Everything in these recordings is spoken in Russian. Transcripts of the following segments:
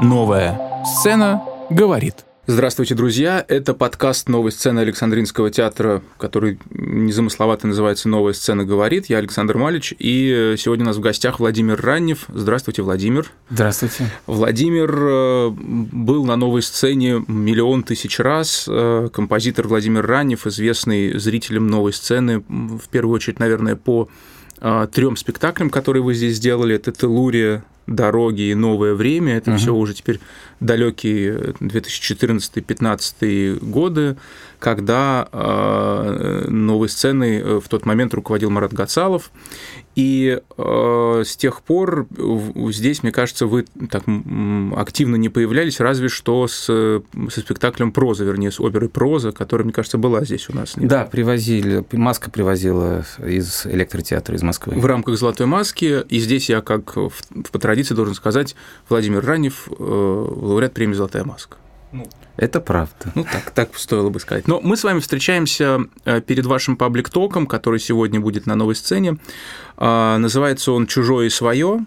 Новая сцена говорит. Здравствуйте, друзья! Это подкаст новой сцены Александринского театра, который незамысловато называется «Новая сцена говорит». Я Александр Малич, и сегодня у нас в гостях Владимир Раннев. Здравствуйте, Владимир. Здравствуйте. Владимир э, был на новой сцене миллион тысяч раз. Э, композитор Владимир Раннев, известный зрителям новой сцены, в первую очередь, наверное, по э, трем спектаклям, которые вы здесь сделали. Это «Телурия», дороги и новое время. Это uh-huh. все уже теперь далекие 2014-2015 годы, когда э, новой сценой э, в тот момент руководил Марат Гацалов. И э, с тех пор здесь, мне кажется, вы так активно не появлялись, разве что с, со спектаклем «Проза», вернее, с оперой «Проза», которая, мне кажется, была здесь у нас. Нет? Да, привозили, маска привозила из электротеатра из Москвы. В рамках «Золотой маски», и здесь я, как в, по традиции, должен сказать, Владимир Ранев, э, лауреат премии «Золотая маска». Ну, это правда. Ну, так, так стоило бы сказать. Но мы с вами встречаемся э, перед вашим паблик-током, который сегодня будет на новой сцене. А, называется он «Чужое и свое»,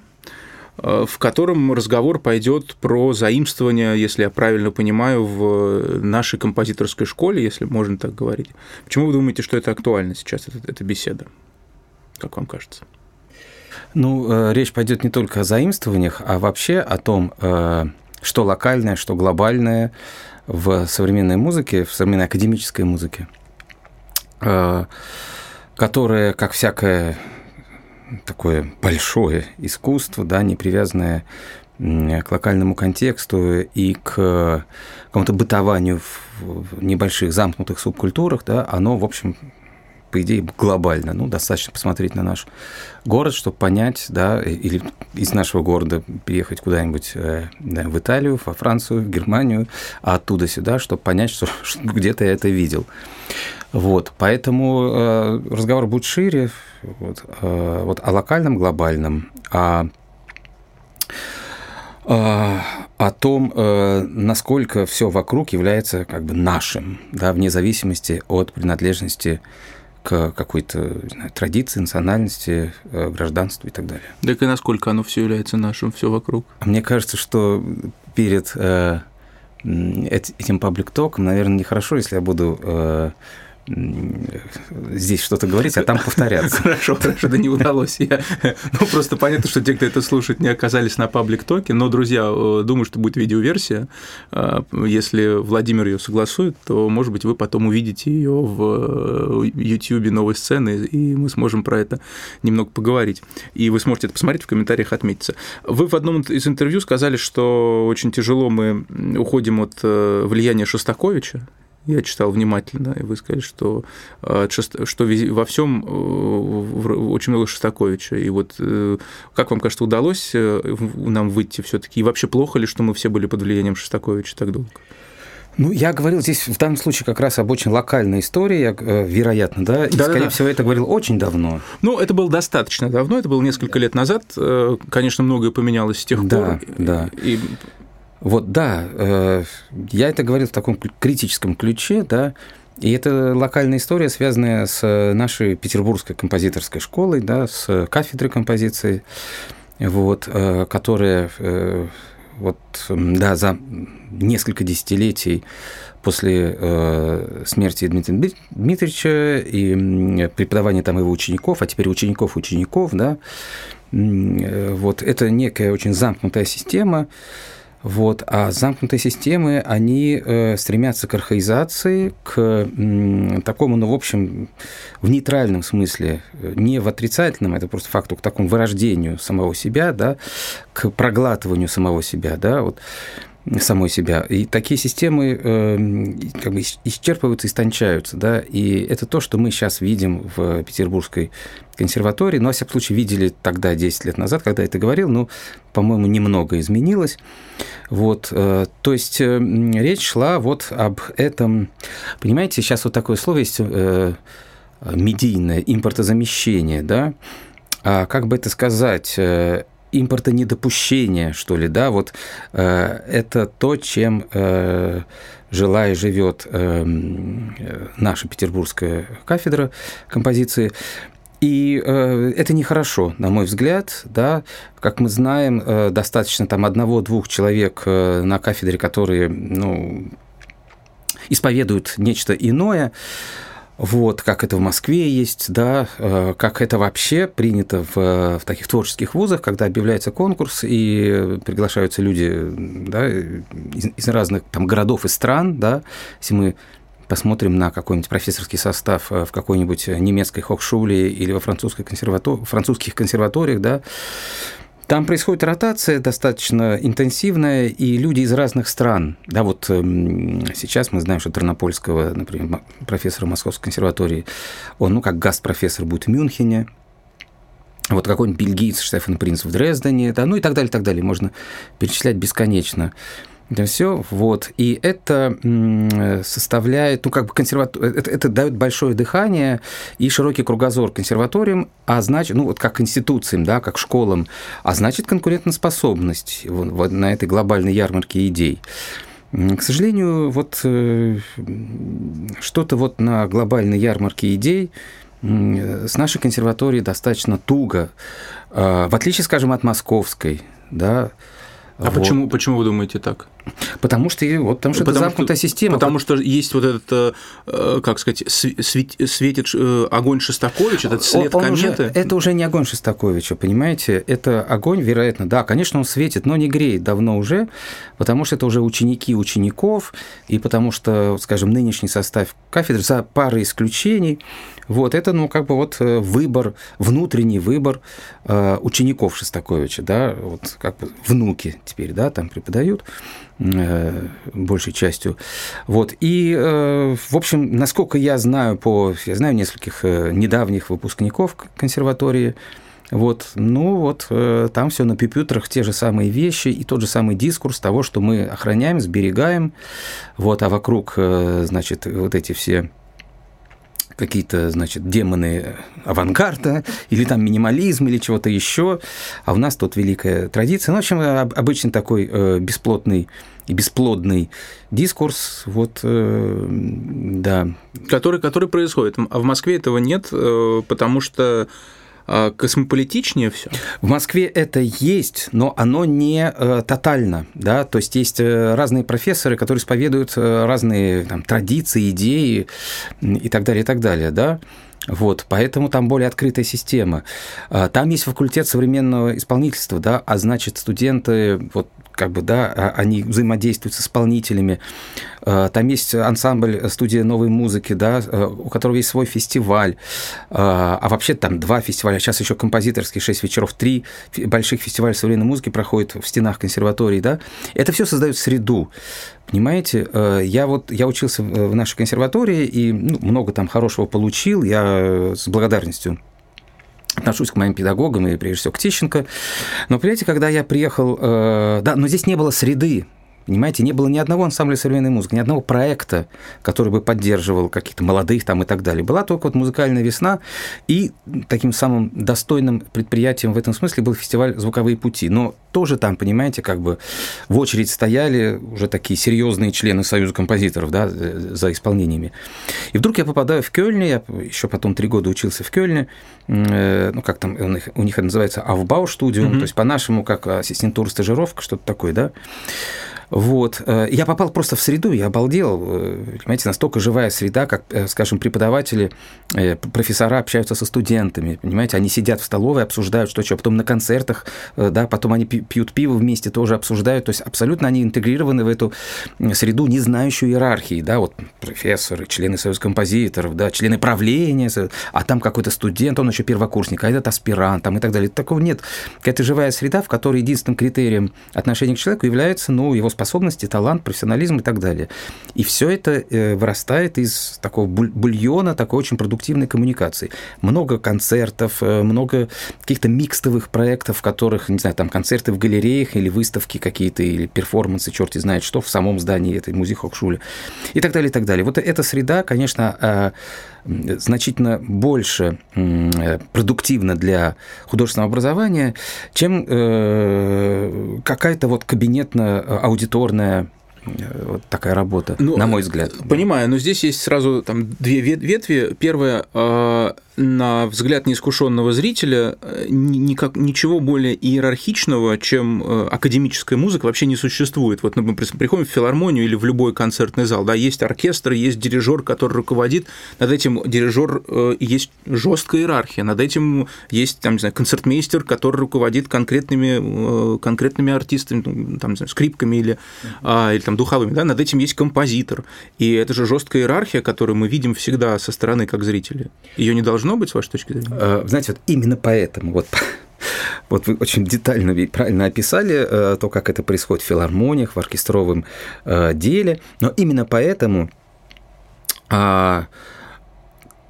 э, в котором разговор пойдет про заимствование, если я правильно понимаю, в нашей композиторской школе, если можно так говорить. Почему вы думаете, что это актуально сейчас, эта, эта беседа? Как вам кажется? Ну, э, речь пойдет не только о заимствованиях, а вообще о том, что локальное, что глобальное в современной музыке, в современной академической музыке, э, которая, как всякое такое большое искусство, да, не привязанное к локальному контексту и к какому-то бытованию в небольших замкнутых субкультурах, да, оно, в общем, по идее, глобально. Ну, достаточно посмотреть на наш город, чтобы понять, да, или из нашего города переехать куда-нибудь э, да, в Италию, во Францию, в Германию, а оттуда сюда, чтобы понять, что, что где-то я это видел. Вот, поэтому э, разговор будет шире, вот, э, вот о локальном, глобальном, о э, о том, э, насколько все вокруг является как бы нашим, да, вне зависимости от принадлежности к какой-то знаю, традиции, национальности, э, гражданству и так далее. Так и насколько оно все является нашим, все вокруг? Мне кажется, что перед э, этим паблик-током, наверное, нехорошо, если я буду э, здесь что-то говорить, а там повторяться. Хорошо, хорошо, да не удалось. Я, ну, просто понятно, что те, кто это слушает, не оказались на паблик-токе, но, друзья, э, думаю, что будет видеоверсия. А, если Владимир ее согласует, то, может быть, вы потом увидите ее в YouTube э, новой сцены, и мы сможем про это немного поговорить. И вы сможете это посмотреть, в комментариях отметиться. Вы в одном из интервью сказали, что очень тяжело мы уходим от э, влияния Шостаковича, я читал внимательно, и вы сказали, что, э, что во всем э, очень много Шостаковича. И вот э, как вам кажется, удалось нам выйти все-таки? И вообще плохо ли, что мы все были под влиянием Шостаковича так долго? Ну, я говорил здесь в данном случае как раз об очень локальной истории, вероятно, да, и, да, скорее да. всего, это говорил очень давно. Ну, это было достаточно давно, это было несколько лет назад, конечно, многое поменялось с тех да, пор. Да, и вот, да, э, я это говорил в таком критическом ключе, да, и это локальная история, связанная с нашей петербургской композиторской школой, да, с кафедрой композиции, вот, э, которая э, вот, да, за несколько десятилетий после э, смерти Дмитрия Дмитриевича и преподавания там его учеников, а теперь учеников учеников, да, вот это некая очень замкнутая система, вот. А замкнутые системы, они э, стремятся к архаизации, к м, такому, ну, в общем, в нейтральном смысле, не в отрицательном, это просто факту, к такому вырождению самого себя, да, к проглатыванию самого себя, да, вот самой себя. И такие системы э, как бы исчерпываются, истончаются, да, и это то, что мы сейчас видим в Петербургской консерватории, но, во всяком случае, видели тогда, 10 лет назад, когда я это говорил, ну, по-моему, немного изменилось. Вот, э, то есть э, речь шла вот об этом, понимаете, сейчас вот такое слово есть э, медийное, импортозамещение, да, а как бы это сказать, э, импортонедопущение, что ли, да, вот э, это то, чем э, жила и живет э, наша петербургская кафедра композиции. И э, это нехорошо, на мой взгляд, да. Как мы знаем, э, достаточно там одного-двух человек э, на кафедре, которые, ну, исповедуют нечто иное, вот, как это в Москве есть, да, э, как это вообще принято в, в таких творческих вузах, когда объявляется конкурс и приглашаются люди да, из, из разных там, городов и стран, да, если мы посмотрим на какой-нибудь профессорский состав э, в какой-нибудь немецкой хокшуле или во французской консерватор... французских консерваториях, да, там происходит ротация достаточно интенсивная, и люди из разных стран. Да, вот эм, сейчас мы знаем, что Тернопольского, например, профессора Московской консерватории, он, ну, как газ-профессор будет в Мюнхене, вот какой-нибудь бельгиец Штефан Принц в Дрездене, да, ну и так далее, так далее. Можно перечислять бесконечно. Все, вот. И это составляет, ну, как бы консерватор... Это, это дает большое дыхание и широкий кругозор консерваториям, а значит, ну, вот как институциям, да, как школам, а значит, конкурентоспособность на этой глобальной ярмарке идей. К сожалению, вот э, что-то вот на глобальной ярмарке идей с нашей консерваторией достаточно туго, а, в отличие, скажем, от московской, да, а вот. почему, почему вы думаете так? Потому что, вот, потому что потому это замкнутая что, система. Потому что есть вот этот, э, как сказать, светит э, огонь Шостаковича, этот след он кометы. Уже, это уже не огонь Шостаковича, понимаете? Это огонь, вероятно, да, конечно, он светит, но не греет давно уже, потому что это уже ученики учеников, и потому что, скажем, нынешний состав кафедры, за парой исключений, вот, это, ну, как бы вот э, выбор, внутренний выбор учеников Шостаковича, да, вот как бы внуки теперь, да, там преподают большей частью. Вот, и, в общем, насколько я знаю по, я знаю нескольких недавних выпускников консерватории, вот, ну вот, там все на пипютерах те же самые вещи и тот же самый дискурс того, что мы охраняем, сберегаем, вот, а вокруг, значит, вот эти все какие-то, значит, демоны авангарда, или там минимализм, или чего-то еще, а у нас тут великая традиция. Ну, в общем, обычно такой э, бесплотный и бесплодный дискурс, вот, э, да. Который, который происходит. А в Москве этого нет, э, потому что космополитичнее все? В Москве это есть, но оно не э, тотально, да, то есть есть э, разные профессоры, которые исповедуют э, разные там, традиции, идеи и так далее, и так далее, да. Вот, поэтому там более открытая система. А, там есть факультет современного исполнительства, да, а значит, студенты вот как бы, да, а, они взаимодействуют с исполнителями. А, там есть ансамбль студия новой музыки, да, а, у которого есть свой фестиваль. А вообще там два фестиваля, сейчас еще композиторский, шесть вечеров, три больших фестиваля современной музыки проходят в стенах консерватории, да. Это все создает среду. Понимаете, я вот я учился в нашей консерватории и ну, много там хорошего получил. Я с благодарностью отношусь к моим педагогам и прежде всего к Тищенко. Но, понимаете, когда я приехал... Э, да, но здесь не было среды Понимаете, не было ни одного ансамбля современной музыки, ни одного проекта, который бы поддерживал каких-то молодых там и так далее. Была только вот музыкальная весна, и таким самым достойным предприятием в этом смысле был фестиваль «Звуковые пути». Но тоже там, понимаете, как бы в очередь стояли уже такие серьезные члены Союза композиторов да, за исполнениями. И вдруг я попадаю в Кёльне, я еще потом три года учился в Кёльне, э, ну, как там у них, у них это называется, Авбау студиум, mm-hmm. то есть по-нашему как ассистентура, стажировка, что-то такое, да. Вот. Э, я попал просто в среду, я обалдел. Э, понимаете, настолько живая среда, как, э, скажем, преподаватели, профессора общаются со студентами, понимаете, они сидят в столовой, обсуждают что что, потом на концертах, да, потом они пьют пиво вместе, тоже обсуждают, то есть абсолютно они интегрированы в эту среду, не знающую иерархии, да, вот профессоры, члены Союза композиторов, да, члены правления, а там какой-то студент, он еще первокурсник, а этот аспирант, там и так далее. Такого нет. Это живая среда, в которой единственным критерием отношения к человеку является, ну, его способности, талант, профессионализм и так далее. И все это э, вырастает из такого бульона, такой очень продуктивной коммуникации. Много концертов, э, много каких-то микстовых проектов, в которых, не знаю, там концерты в галереях или выставки какие-то, или перформансы, черти знает что, в самом здании этой музей-хокшуле и так далее, и так далее. Вот эта среда, конечно, а, значительно больше продуктивна для художественного образования, чем э, какая-то вот кабинетно-аудиторная э, вот такая работа, ну, на мой взгляд. Понимаю, но здесь есть сразу там две ветви. Первая на взгляд неискушенного зрителя э, никак, ничего более иерархичного, чем э, академическая музыка, вообще не существует. Вот мы приходим в филармонию или в любой концертный зал, да, есть оркестр, есть дирижер, который руководит, над этим дирижер э, есть жесткая иерархия, над этим есть, там, не знаю, концертмейстер, который руководит конкретными, конкретными артистами, ну, там, не знаю, скрипками или, mm-hmm. или там духовыми, да, над этим есть композитор. И это же жесткая иерархия, которую мы видим всегда со стороны как зрители. Ее не должно быть, с вашей точки зрения? Э, знаете, вот именно поэтому, вот вот вы очень детально и правильно описали э, то, как это происходит в филармониях, в оркестровом э, деле, но именно поэтому а,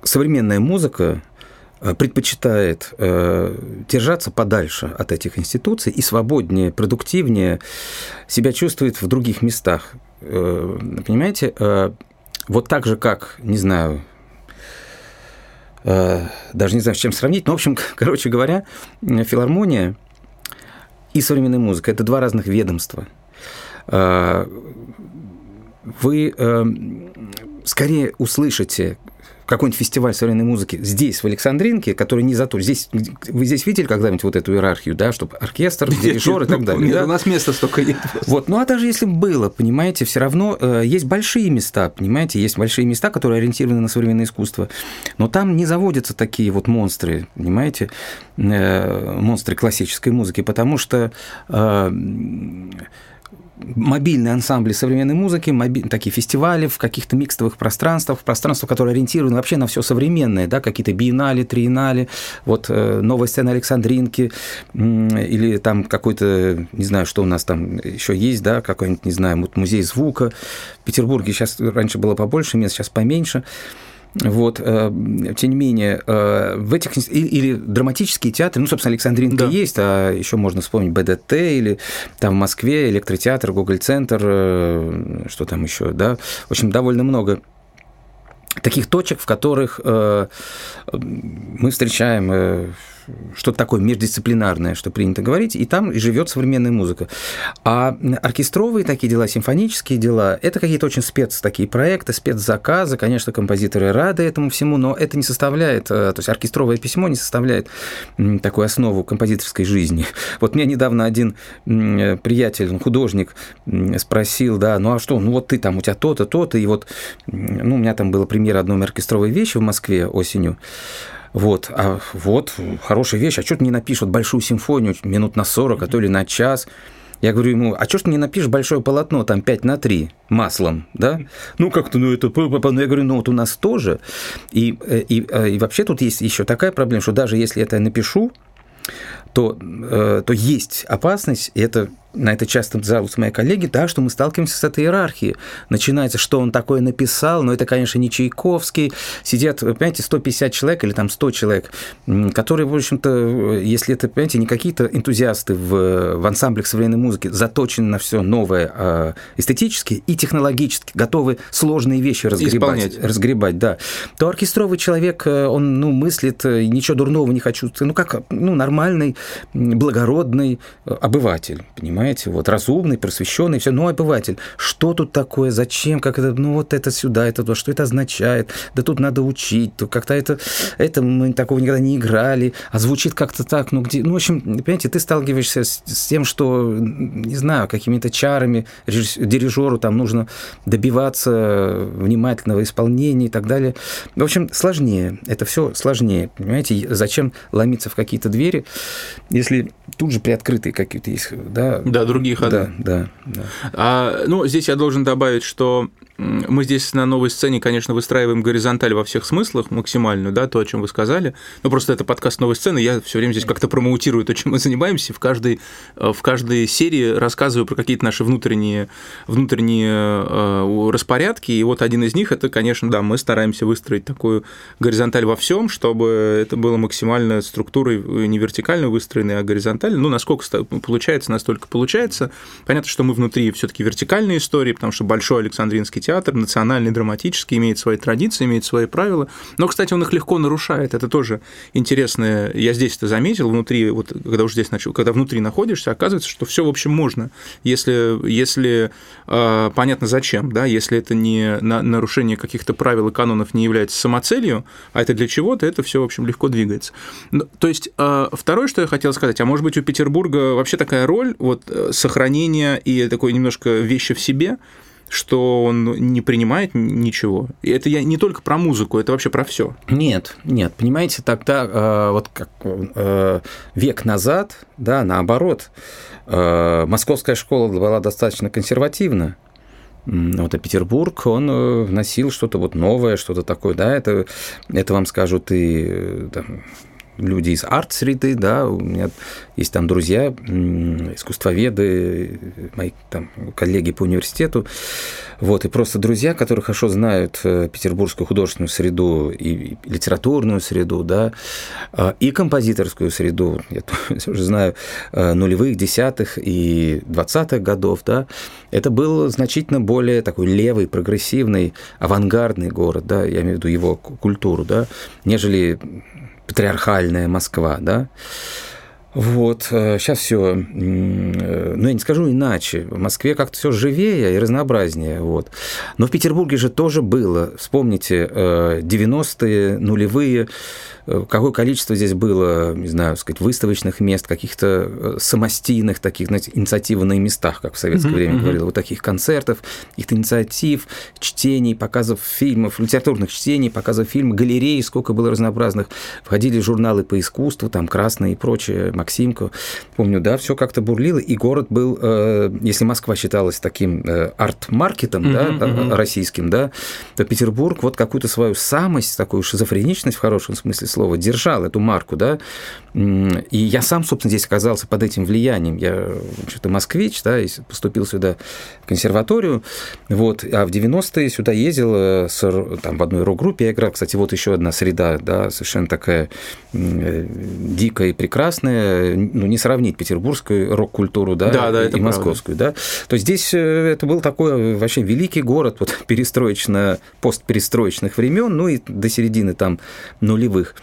современная музыка предпочитает держаться подальше от этих институций и свободнее, продуктивнее себя чувствует в других местах. Понимаете, вот так же, как, не знаю, Э, даже не знаю, с чем сравнить, но, в общем, короче говоря, филармония и современная музыка – это два разных ведомства. Э, вы э, скорее услышите какой-нибудь фестиваль современной музыки здесь, в Александринке, который не за то. Здесь, вы здесь видели когда-нибудь вот эту иерархию, да, чтобы оркестр, дирижер и так далее? Нет, да? у нас места столько нет. Вот, ну а даже если было, понимаете, все равно э, есть большие места, понимаете, есть большие места, которые ориентированы на современное искусство, но там не заводятся такие вот монстры, понимаете, э, монстры классической музыки, потому что э, мобильные ансамбли современной музыки, моби... такие фестивали в каких-то микстовых пространствах, пространствах, которые ориентированы вообще на все современное, да, какие-то биеннале, триеннале, вот э, новая сцена Александринки, или там какой-то, не знаю, что у нас там еще есть, да, какой-нибудь, не знаю, музей звука. В Петербурге сейчас раньше было побольше мест, сейчас поменьше. Вот, э, тем не менее, э, в этих или драматические театры, ну, собственно, Александринка да. есть, а еще можно вспомнить БДТ или там в Москве электротеатр, Гоголь-центр, э, что там еще, да, в общем, довольно много таких точек, в которых мы встречаем что-то такое междисциплинарное, что принято говорить, и там живет современная музыка. А оркестровые такие дела, симфонические дела, это какие-то очень спец такие проекты, спецзаказы, конечно, композиторы рады этому всему, но это не составляет, э, то есть оркестровое письмо не составляет такую основу композиторской жизни. Вот меня недавно один приятель, художник, спросил, да, ну а что, ну вот ты там, у тебя то-то, то-то, и вот, ну, у меня там была премьера одной оркестровой вещи в Москве осенью, вот, а вот, хорошая вещь, а что ты не напишешь вот большую симфонию минут на 40, а то или на час? Я говорю ему, а что ж ты не напишешь большое полотно, там 5 на 3, маслом, да? Ну, как-то, ну, это... Ну, я говорю, ну, вот у нас тоже. И, э, и, э, и вообще тут есть еще такая проблема, что даже если это я напишу, то, э, то есть опасность, и это на это часто жалуются мои коллеги, да, что мы сталкиваемся с этой иерархией. Начинается, что он такое написал, но это, конечно, не Чайковский. Сидят, понимаете, 150 человек или там 100 человек, которые, в общем-то, если это, понимаете, не какие-то энтузиасты в, в ансамблях современной музыки, заточены на все новое а эстетически и технологически, готовы сложные вещи разгребать, разгребать, да, то оркестровый человек, э, он, ну, мыслит, э, ничего дурного не хочу, ну, как, ну, нормальный, благородный э, обыватель, понимаете? Понимаете, вот разумный, просвещенный, все, но обыватель, что тут такое, зачем, как это, ну вот это сюда, это то, что это означает, да тут надо учить, то как-то это, это мы такого никогда не играли, а звучит как-то так, ну где, ну в общем, понимаете, ты сталкиваешься с, с тем, что, не знаю, какими-то чарами дирижеру там нужно добиваться внимательного исполнения и так далее. В общем, сложнее, это все сложнее, понимаете, зачем ломиться в какие-то двери, если тут же приоткрытые какие-то есть, да, да, другие ходы. Да, да. да. А, ну, здесь я должен добавить, что мы здесь на новой сцене, конечно, выстраиваем горизонталь во всех смыслах максимальную, да, то, о чем вы сказали. Но просто это подкаст новой сцены, я все время здесь как-то промоутирую то, чем мы занимаемся. В каждой, в каждой серии рассказываю про какие-то наши внутренние, внутренние э, распорядки. И вот один из них это, конечно, да, мы стараемся выстроить такую горизонталь во всем, чтобы это было максимально структурой не вертикально выстроенной, а горизонтально. Ну, насколько получается, настолько получается. Понятно, что мы внутри все-таки вертикальной истории, потому что большой Александринский театр театр, национальный, драматический, имеет свои традиции, имеет свои правила. Но, кстати, он их легко нарушает. Это тоже интересно. Я здесь это заметил, внутри, вот когда уже здесь начал, когда внутри находишься, оказывается, что все, в общем, можно, если, если э, понятно зачем, да, если это не на, нарушение каких-то правил и канонов не является самоцелью, а это для чего-то, это все, в общем, легко двигается. То есть, э, второе, что я хотел сказать, а может быть, у Петербурга вообще такая роль вот э, сохранения и такой немножко вещи в себе, что он не принимает ничего. И это я не только про музыку, это вообще про все. Нет, нет, понимаете, тогда э, вот как э, век назад, да, наоборот, э, московская школа была достаточно консервативна. Вот, а Петербург, он э, вносил что-то вот новое, что-то такое, да, это, это вам скажут и э, там, люди из арт-среды, да, у меня есть там друзья, искусствоведы, мои там коллеги по университету, вот, и просто друзья, которые хорошо знают э, петербургскую художественную среду и литературную среду, да, а, и композиторскую среду, я уже знаю, э, нулевых, десятых и двадцатых годов, да, это был значительно более такой левый, прогрессивный, авангардный город, да, я имею в виду его культуру, да, нежели патриархальная Москва, да, вот, сейчас э, все, э, ну, я не скажу иначе, в Москве как-то все живее и разнообразнее, вот. Но в Петербурге же тоже было, вспомните, 90-е, э, нулевые, какое количество здесь было, не знаю, сказать, выставочных мест, каких-то самостийных таких знаете, инициатив на местах, как в советское mm-hmm. время говорил, вот таких концертов, каких-то инициатив, чтений, показов фильмов, литературных чтений, показов фильмов, галерей, сколько было разнообразных. Входили журналы по искусству, там «Красный» и прочее, «Максимка». Помню, да, все как-то бурлило, и город был, э, если Москва считалась таким арт-маркетом, mm-hmm, да, mm-hmm. российским, да, то Петербург вот какую-то свою самость, такую шизофреничность в хорошем смысле слова, держал эту марку, да, и я сам, собственно, здесь оказался под этим влиянием. Я что-то москвич, да, и поступил сюда в консерваторию, вот, а в 90-е сюда ездил э, с, там, в одной рок-группе я играл, кстати, вот еще одна среда, да, совершенно такая э, дикая и прекрасная, ну, не сравнить петербургскую рок-культуру, да, да, да и, и московскую, да, то здесь э, это был такой вообще великий город, вот, перестроечно, постперестроечных времен, ну, и до середины там нулевых.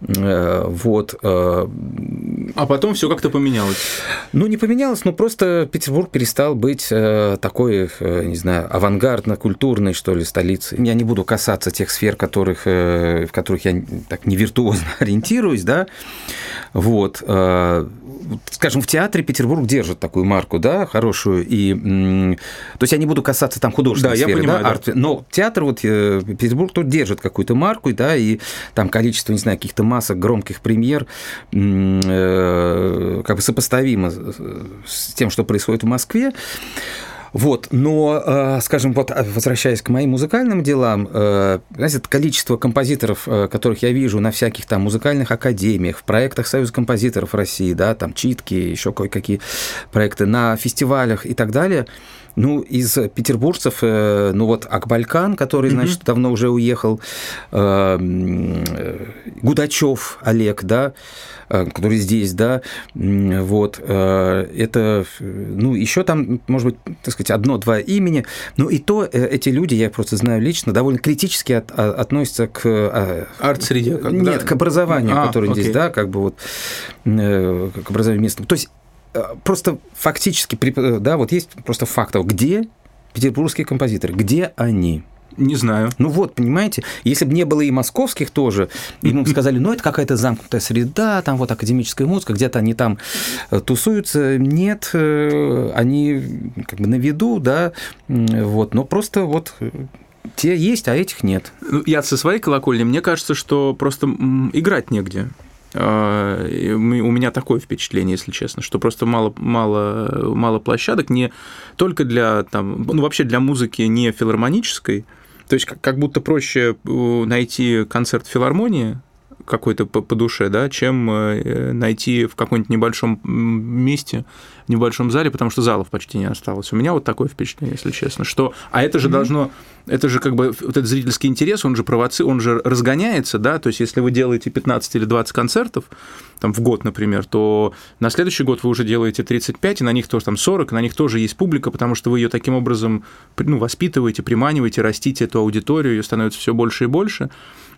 Э, вот. Э, а потом все как-то поменялось. Ну, не поменялось, но просто Петербург перестал быть э, такой, не знаю, авангардно-культурной, что ли, столицей. Я не буду касаться тех сфер, которых, в которых я так не виртуозно ориентируюсь, да. Вот скажем, в театре Петербург держит такую марку, да, хорошую, и, то есть я не буду касаться там художественной да, сферы, я понимаю, да, арт, но театр вот Петербург тут держит какую-то марку, да, и там количество, не знаю, каких-то масок громких премьер э, как бы сопоставимо с тем, что происходит в Москве. Вот, но, э, скажем, вот а, возвращаясь к моим музыкальным делам, э, знаете, количество композиторов, э, которых я вижу на всяких там музыкальных академиях, в проектах Союза композиторов России, да, там читки, еще кое-какие проекты, на фестивалях и так далее – ну, из петербуржцев, э, ну вот Акбалькан, который, значит, давно уже уехал, э, Гудачев Олег, да, э, который здесь, да, вот, это, ну, еще там, может быть, так сказать, одно-два имени, но и то эти люди, я просто знаю лично, довольно критически от, а, относятся к... Арт-среде? Нет, да? к образованию, а, которое окей. здесь, да, как бы вот, к образованию местного. То есть Э, просто фактически, э, да, вот есть просто фактов, где петербургские композиторы, где они? Не знаю. Ну вот, понимаете, если бы не было и московских тоже, и мы бы сказали, ну это какая-то замкнутая среда, там вот академическая музыка, где-то они там э, тусуются. Нет, они как бы на виду, да, вот, но просто вот те есть, а этих нет. Ну, я со своей колокольни, мне кажется, что просто играть негде. А, у меня такое впечатление, если честно, что просто мало, мало, мало площадок, не только для, там, ну, вообще для музыки не филармонической, то есть как будто проще э, найти концерт филармонии, какой-то по, по душе, да, чем э, найти в каком-нибудь небольшом месте, в небольшом зале, потому что залов почти не осталось. У меня вот такое впечатление, если честно, что... А это же mm-hmm. должно... Это же как бы вот этот зрительский интерес, он же провоци... он же разгоняется, да, то есть если вы делаете 15 или 20 концертов, там, в год, например, то на следующий год вы уже делаете 35, и на них тоже там 40, и на них тоже есть публика, потому что вы ее таким образом ну, воспитываете, приманиваете, растите эту аудиторию, ее становится все больше и больше.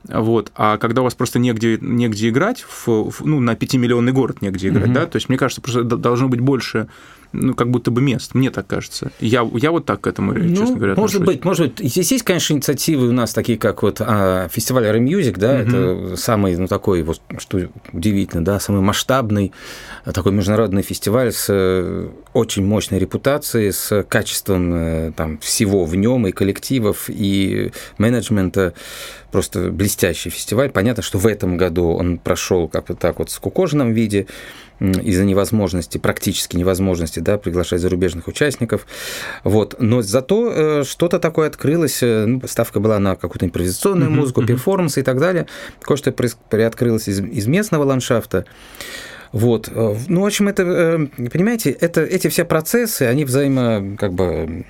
Вот. А когда у вас просто негде, негде играть, в, в, ну, на 5-миллионный город негде играть, mm-hmm. да, то есть, мне кажется, просто должно быть больше ну, как будто бы мест, мне так кажется. Я, я вот так к этому, ну, честно говоря, Может отношусь. быть, может быть. Здесь есть, конечно, инициативы у нас такие, как вот а, фестиваль Рэм Music, да, угу. это самый, ну, такой, вот, что удивительно, да, самый масштабный а, такой международный фестиваль с э, очень мощной репутацией, с качеством э, там всего в нем и коллективов, и менеджмента. Просто блестящий фестиваль. Понятно, что в этом году он прошел как-то так вот в скукоженном виде, из-за невозможности, практически невозможности, да, приглашать зарубежных участников. Вот. Но зато э, что-то такое открылось, э, ну, ставка была на какую-то импровизационную музыку, перформанс и так далее. Кое-что приоткрылось из, из местного ландшафта. Вот. Э, ну, в общем, это, понимаете, это, эти все процессы, они взаимо, как бы,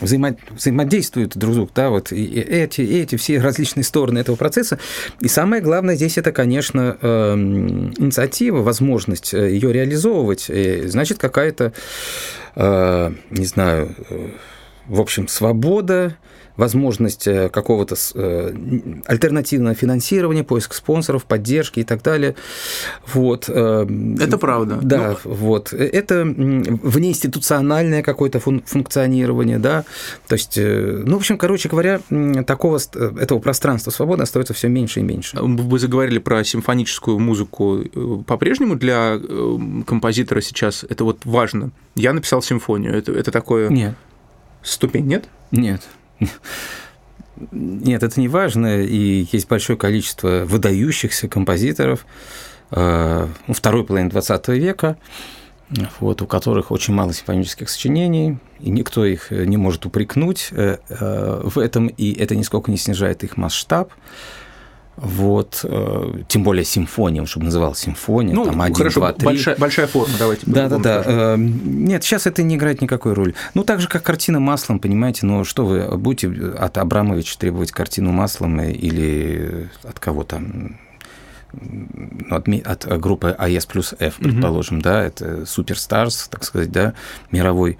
взаимо, взаимодействуют друг с другом, да, вот и эти, и эти все различные стороны этого процесса. И самое главное здесь это, конечно, эм, инициатива, возможность э, ее реализовывать, и, значит, какая-то, э, не знаю, э, в общем, свобода, возможность э, какого-то э, альтернативного финансирования, поиск спонсоров, поддержки и так далее. Вот. Э, это правда. Да, ну... вот. Это внеинституциональное какое-то функционирование, да. То есть, ну, в общем, короче говоря, такого, этого пространства свободы остается все меньше и меньше. Вы заговорили про симфоническую музыку. По-прежнему для композитора сейчас это вот важно. Я написал симфонию. Это, это такое... Нет. Ступень, нет? Нет. Нет, это не важно, и есть большое количество выдающихся композиторов э, ну, второй половины XX века, вот, у которых очень мало симфонических сочинений, и никто их не может упрекнуть э, э, в этом, и это нисколько не снижает их масштаб. Вот, э, тем более симфония, чтобы называл симфония, ну, там один, хорошо, два, три. Большая, большая форма, давайте. Да, да, да. Э, нет, сейчас это не играет никакой роли. Ну, так же, как картина маслом, понимаете, ну, что вы будете от Абрамовича требовать картину маслом или от кого там? Ну, от, от группы АЕС плюс F, предположим, угу. да, это суперстарс, так сказать, да, мировой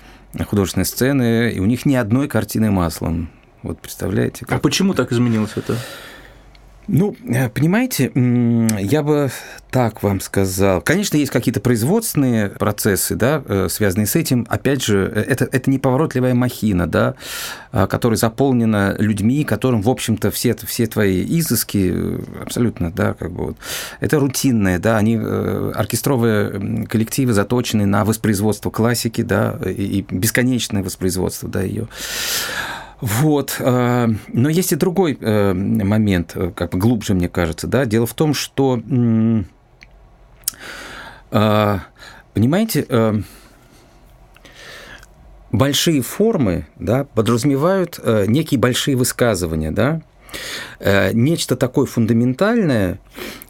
художественной сцены, и у них ни одной картины маслом. Вот представляете? А как... А почему так изменилось это? Ну, э, понимаете, я бы так вам сказал. Конечно, есть какие-то производственные процессы, да, э, связанные с этим. Опять же, э, это, это неповоротливая махина, да, а, которая заполнена людьми, которым, в общем-то, все, все твои изыски абсолютно, да, как бы вот, это рутинное, да, они, оркестровые коллективы заточены на воспроизводство классики, да, и бесконечное воспроизводство, да, ее. Вот. Э, но есть и другой э, момент, э, как бы глубже, мне кажется. Да? Дело в том, что, понимаете, большие формы да, подразумевают некие большие высказывания, да? нечто такое фундаментальное,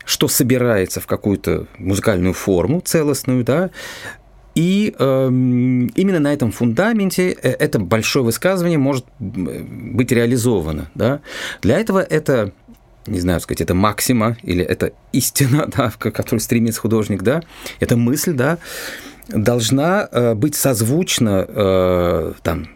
что собирается в какую-то музыкальную форму целостную, да, и э, именно на этом фундаменте э, это большое высказывание может быть реализовано. Да? Для этого это не знаю, сказать, это максима или это истина, да, к которой стремится художник, да, это мысль, да, должна э, быть созвучна э, там,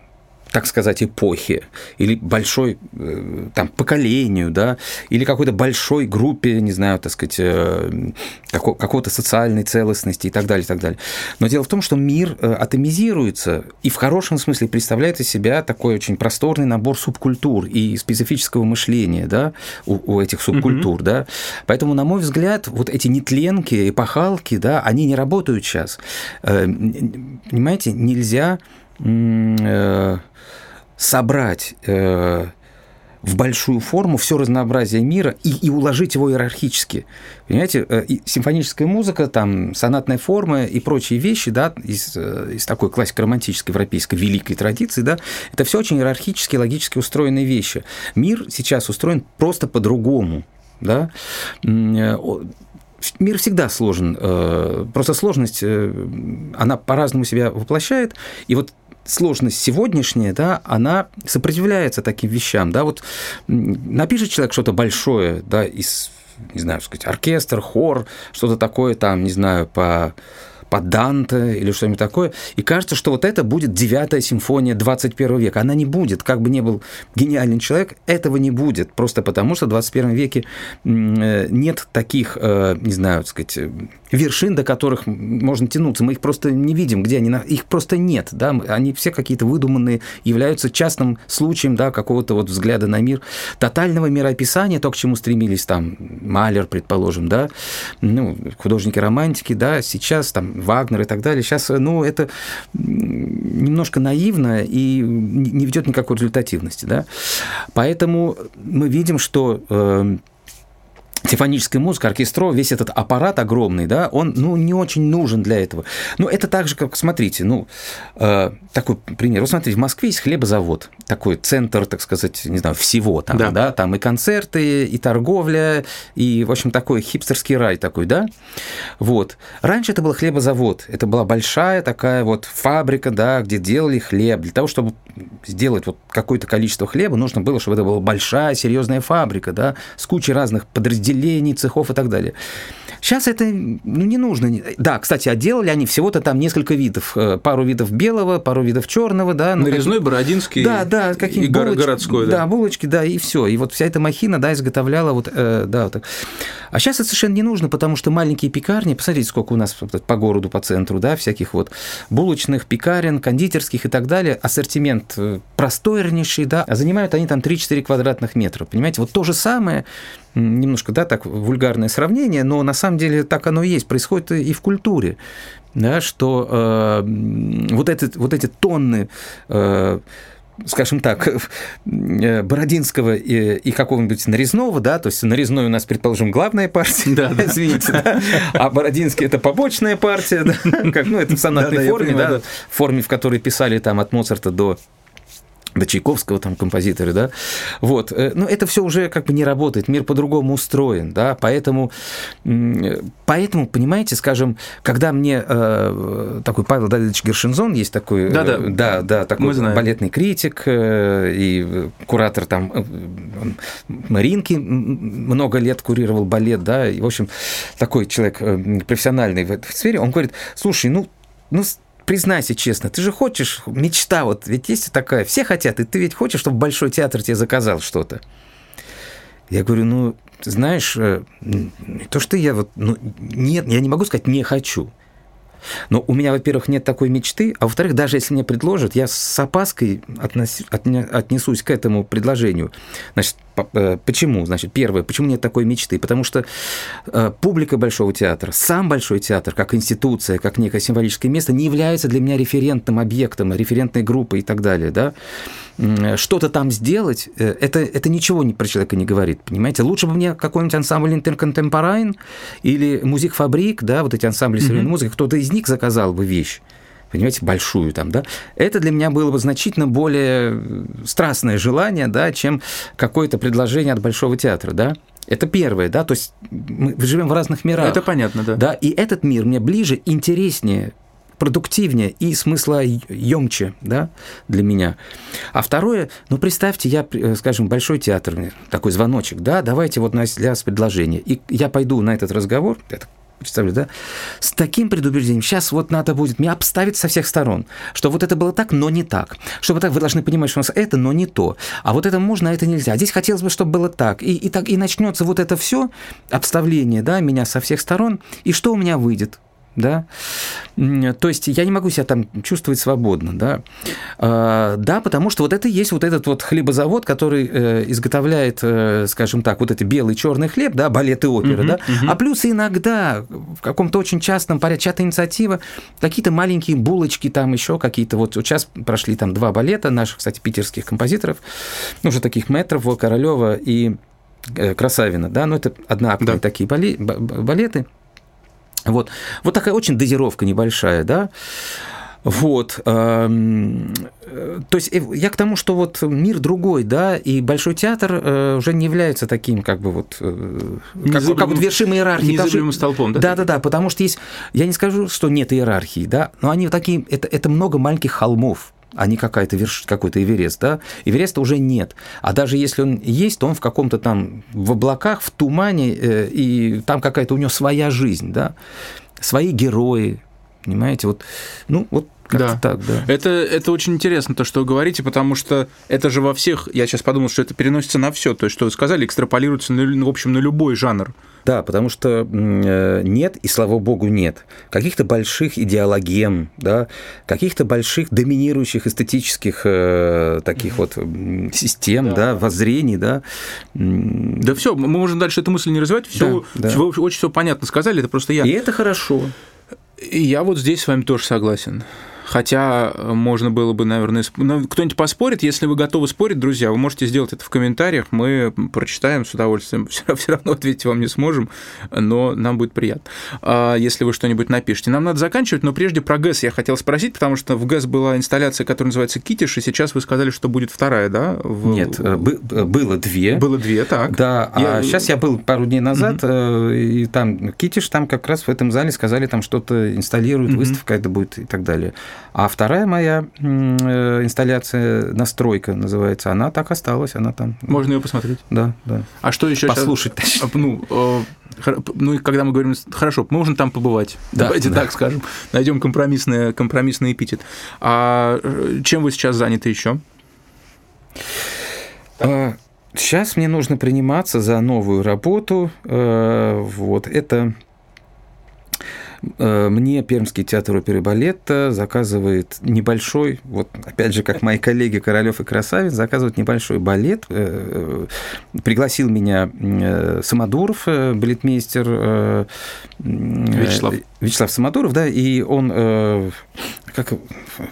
так сказать, эпохи, или большой э, там, поколению, да, или какой-то большой группе, не знаю, так сказать, э, какого-то социальной целостности и так далее, и так далее. Но дело в том, что мир э, атомизируется и в хорошем смысле представляет из себя такой очень просторный набор субкультур и специфического мышления, да, у, у этих субкультур, угу. да. Поэтому, на мой взгляд, вот эти нетленки, эпохалки, да, они не работают сейчас. Понимаете, нельзя собрать э, в большую форму все разнообразие мира и, и уложить его иерархически. Понимаете, э, и симфоническая музыка, там, сонатная форма и прочие вещи, да, из, э, из такой классико романтической европейской великой традиции, да, это все очень иерархически, логически устроенные вещи. Мир сейчас устроен просто по-другому да, мир всегда сложен. Просто сложность, она по-разному себя воплощает. И вот сложность сегодняшняя, да, она сопротивляется таким вещам, да, вот напишет человек что-то большое, да, из, не знаю, сказать, оркестр, хор, что-то такое там, не знаю, по по Данте или что-нибудь такое, и кажется, что вот это будет девятая симфония 21 века. Она не будет, как бы не был гениальный человек, этого не будет, просто потому что в 21 веке э, нет таких, э, не знаю, так сказать, вершин, до которых можно тянуться. Мы их просто не видим, где они, их просто нет, да, они все какие-то выдуманные, являются частным случаем, да, какого-то вот взгляда на мир, тотального мироописания, то, к чему стремились там Малер, предположим, да, ну, художники-романтики, да, сейчас там Вагнер и так далее, сейчас, ну, это немножко наивно и не ведет никакой результативности, да, поэтому мы видим, что э, симфоническая музыка, оркестро, весь этот аппарат огромный, да, он, ну, не очень нужен для этого. Ну, это так же, как, смотрите, ну, э, такой пример. Вот смотрите, в Москве есть хлебозавод, такой центр, так сказать, не знаю, всего там, да, да там и концерты, и торговля, и, в общем, такой хипстерский рай такой, да. Вот. Раньше это был хлебозавод, это была большая такая вот фабрика, да, где делали хлеб. Для того, чтобы сделать вот какое-то количество хлеба, нужно было, чтобы это была большая, серьезная фабрика, да, с кучей разных подразделений, цехов и так далее. Сейчас это ну, не нужно. Да, кстати, а делали они всего-то там несколько видов. Э, пару видов белого, пару видов черного, да. Ну, Нарезной, бородинский. Да, да, какие и булочки, городской, да. Да, булочки, да, и все. И вот вся эта махина, да, изготовляла вот, э, да, вот так. А сейчас это совершенно не нужно, потому что маленькие пекарни, посмотрите, сколько у нас по городу, по центру, да, всяких вот булочных, пекарен, кондитерских и так далее, ассортимент э, простойнейший, да, а занимают они там 3-4 квадратных метра, понимаете? Вот то же самое немножко, да, так вульгарное сравнение, но на самом деле так оно и есть, происходит и в культуре, да, что э, вот, эти, вот эти тонны э, скажем так, э, Бородинского и, и какого-нибудь Нарезного, да, то есть Нарезной у нас, предположим, главная партия, да, да. извините, да, а Бородинский это побочная партия, да, как, ну, это в сонатной да, форме, да, да, в форме, в которой писали там от Моцарта до до Чайковского, там, композиторы, да, вот, э, но это все уже как бы не работает, мир по-другому устроен, да, поэтому, поэтому, понимаете, скажем, когда мне э, такой Павел Давидович Гершинзон, есть такой, да, да, э, да, да такой балетный критик э, и куратор там э, Маринки, много лет курировал балет, да, и, в общем, такой человек э, профессиональный в этой сфере, он говорит, слушай, ну, ну, признайся честно, ты же хочешь, мечта вот, ведь есть такая, все хотят, и ты ведь хочешь, чтобы Большой театр тебе заказал что-то. Я говорю, ну, знаешь, э, то, что я вот, ну, нет, я не могу сказать «не хочу». Но у меня, во-первых, нет такой мечты, а во-вторых, даже если мне предложат, я с опаской относ... отнесусь к этому предложению. Значит, Э, почему? Значит, первое, почему нет такой мечты? Потому что э, публика Большого театра, сам Большой театр, как институция, как некое символическое место, не является для меня референтным объектом, референтной группой и так далее. Да? Что-то там сделать, э, это, это ничего про человека не говорит, понимаете? Лучше бы мне какой-нибудь ансамбль интерконтемпорайн или музик фабрик, да, вот эти ансамбли современной mm-hmm. музыки, кто-то из них заказал бы вещь понимаете, большую там, да, это для меня было бы значительно более страстное желание, да, чем какое-то предложение от Большого театра, да. Это первое, да, то есть мы живем в разных мирах. Это понятно, да. Да, и этот мир мне ближе, интереснее, продуктивнее и смысла емче, да, для меня. А второе, ну, представьте, я, скажем, большой театр, такой звоночек, да, давайте вот для вас предложение. И я пойду на этот разговор, это представляю, да, с таким предубеждением, сейчас вот надо будет меня обставить со всех сторон, что вот это было так, но не так, что вот так вы должны понимать, что у нас это, но не то, а вот это можно, а это нельзя, здесь хотелось бы, чтобы было так, и, и, так, и начнется вот это все обставление, да, меня со всех сторон, и что у меня выйдет? Да, то есть я не могу себя там чувствовать свободно, да, а, да, потому что вот это и есть вот этот вот хлебозавод, который э, изготовляет, э, скажем так, вот это белый черный хлеб, да, балет и опера, да, а плюс иногда в каком-то очень частном порядке, чья-то инициатива, какие-то маленькие булочки там еще какие-то, вот сейчас прошли там два балета наших, кстати, питерских композиторов, ну, уже таких метров, Королева и э, Красавина, да, но это одноактные да. такие балеты, вот. вот такая очень дозировка небольшая, да. Вот. эм, э, То есть э, я к тому, что вот мир другой, да, и Большой театр э, уже не является таким, как бы вот, как, Незыблемым- как вот вершиной иерархии. Незыблемым столпом, да? Да, да, да, потому что есть, я не скажу, что нет иерархии, да, но они такие, это, это много маленьких холмов, а не какая-то верш... какой-то Эверест, да. Эвереста уже нет. А даже если он есть, то он в каком-то там в облаках, в тумане, э, и там какая-то у него своя жизнь, да, свои герои, понимаете, вот, ну, вот Да. так, да. Это, это очень интересно, то, что вы говорите, потому что это же во всех, я сейчас подумал, что это переносится на все, то есть, что вы сказали, экстраполируется, на, в общем, на любой жанр. Да, потому что э, нет, и слава богу, нет каких-то больших идеологем, да, каких-то больших доминирующих эстетических э, таких вот систем, да, воззрений, да. Да все, мы можем дальше эту мысль не развивать, все, Да, да. очень все понятно сказали, это просто я. И это хорошо. И я вот здесь с вами тоже согласен. Хотя э, можно было бы, наверное, сп- ну, кто-нибудь поспорит. Если вы готовы спорить, друзья, вы можете сделать это в комментариях. Мы прочитаем с удовольствием. Все, равно ответить вам не сможем, но нам будет приятно. А если вы что-нибудь напишите. Нам надо заканчивать, но прежде про ГЭС я хотел спросить, потому что в ГЭС была инсталляция, которая называется Китиш, и сейчас вы сказали, что будет вторая, да? В- Нет, э, э, было две. Было две, так. Да, Я- а сейчас я был пару дней назад, э, и там Китиш, там как раз в этом зале сказали, там что-то инсталируют, Мгм. выставка это будет и так далее. А вторая моя э, инсталляция, настройка называется, она так осталась, она там. Можно ее посмотреть. Да, да. А что еще Послушать, точнее. Ну, э, ну и когда мы говорим, хорошо, можно там побывать. Да, Давайте да. так скажем. Найдем компромиссный, компромиссный эпитет. А э, чем вы сейчас заняты еще? Сейчас мне нужно приниматься за новую работу. Вот это мне Пермский театр оперы и балета заказывает небольшой, вот опять же, как мои коллеги Королёв и Красавец, заказывают небольшой балет. Э, э, Пригласил меня э, Самодуров, э, балетмейстер э, э, Вячеслав. Вячеслав Самодуров, да, и он, э, как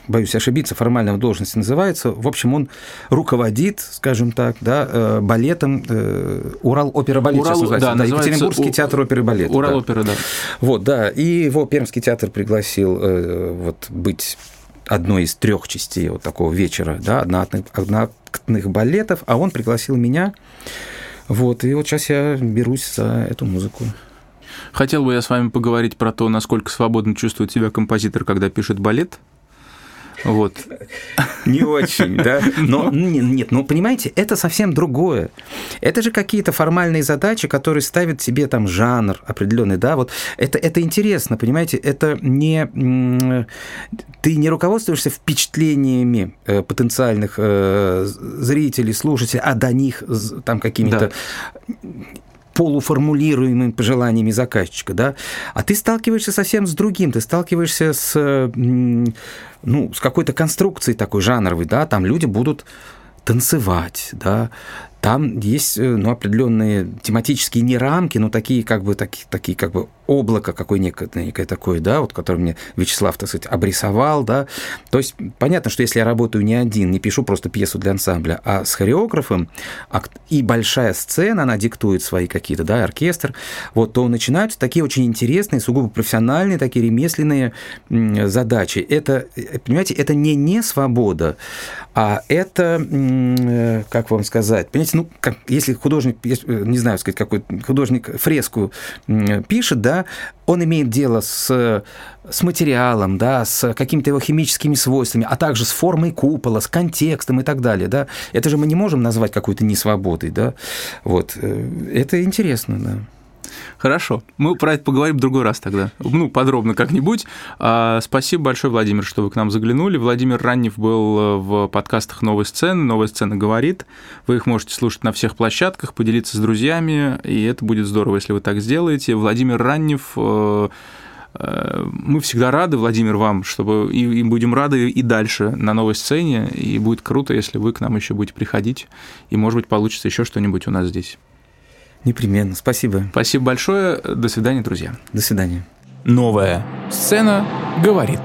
боюсь ошибиться, формально в должности называется. В общем, он руководит, скажем так, да, э, балетом э, Урал опера балет Урал- да, да, называется Екатеринбургский У- театр оперы и балета. Урал да. опера, да. Вот, да, и его Пермский театр пригласил э, вот быть одной из трех частей вот такого вечера, да, одноактных балетов, а он пригласил меня. Вот, и вот сейчас я берусь за эту музыку. Хотел бы я с вами поговорить про то, насколько свободно чувствует себя композитор, когда пишет балет. Вот. Не очень, да. Но не- нет, ну понимаете, это совсем другое. Это же какие-то формальные задачи, которые ставят себе там жанр определенный, да. Вот это это интересно, понимаете, это не ты не руководствуешься впечатлениями э, потенциальных э, зрителей, слушателей, а до них там какими-то полуформулируемыми пожеланиями заказчика, да, а ты сталкиваешься совсем с другим, ты сталкиваешься с, ну, с какой-то конструкцией такой жанровой, да, там люди будут танцевать, да, там есть э, ну, определенные тематические не рамки, но такие как бы такие, такие как бы облако какое некое, некое такое, да, вот которое мне Вячеслав, так сказать, обрисовал, да. То есть понятно, что если я работаю не один, не пишу просто пьесу для ансамбля, а с хореографом, а и большая сцена, она диктует свои какие-то, да, оркестр, вот, то начинаются такие очень интересные, сугубо профессиональные, такие ремесленные задачи. Это, э, понимаете, это не не свобода, а это, э, как вам сказать, понимаете, ну, как, если художник, э, не знаю, сказать, какой художник фреску пишет, да, он имеет дело с, с материалом, да, с какими-то его химическими свойствами, а также с формой купола, с контекстом и так далее, да. Это же мы не можем назвать какой-то несвободой, да. Вот. э, Это интересно, да. Хорошо. Мы про это поговорим в другой раз тогда. Ну, подробно как-нибудь. А, Спасибо большое, Владимир, что вы к нам заглянули. Владимир Раннев был э, в подкастах «Новой сцены». «Новая сцена говорит». Вы их можете слушать на всех площадках, поделиться с друзьями, и это будет здорово, если вы так сделаете. Владимир Раннев э, э, мы всегда рады, Владимир, вам, чтобы и, и будем рады и дальше на новой сцене, и будет круто, если вы к нам еще будете приходить, и, может быть, получится еще что-нибудь у нас здесь. Непременно. Спасибо. Спасибо большое. До свидания, друзья. До свидания. Новая сцена говорит.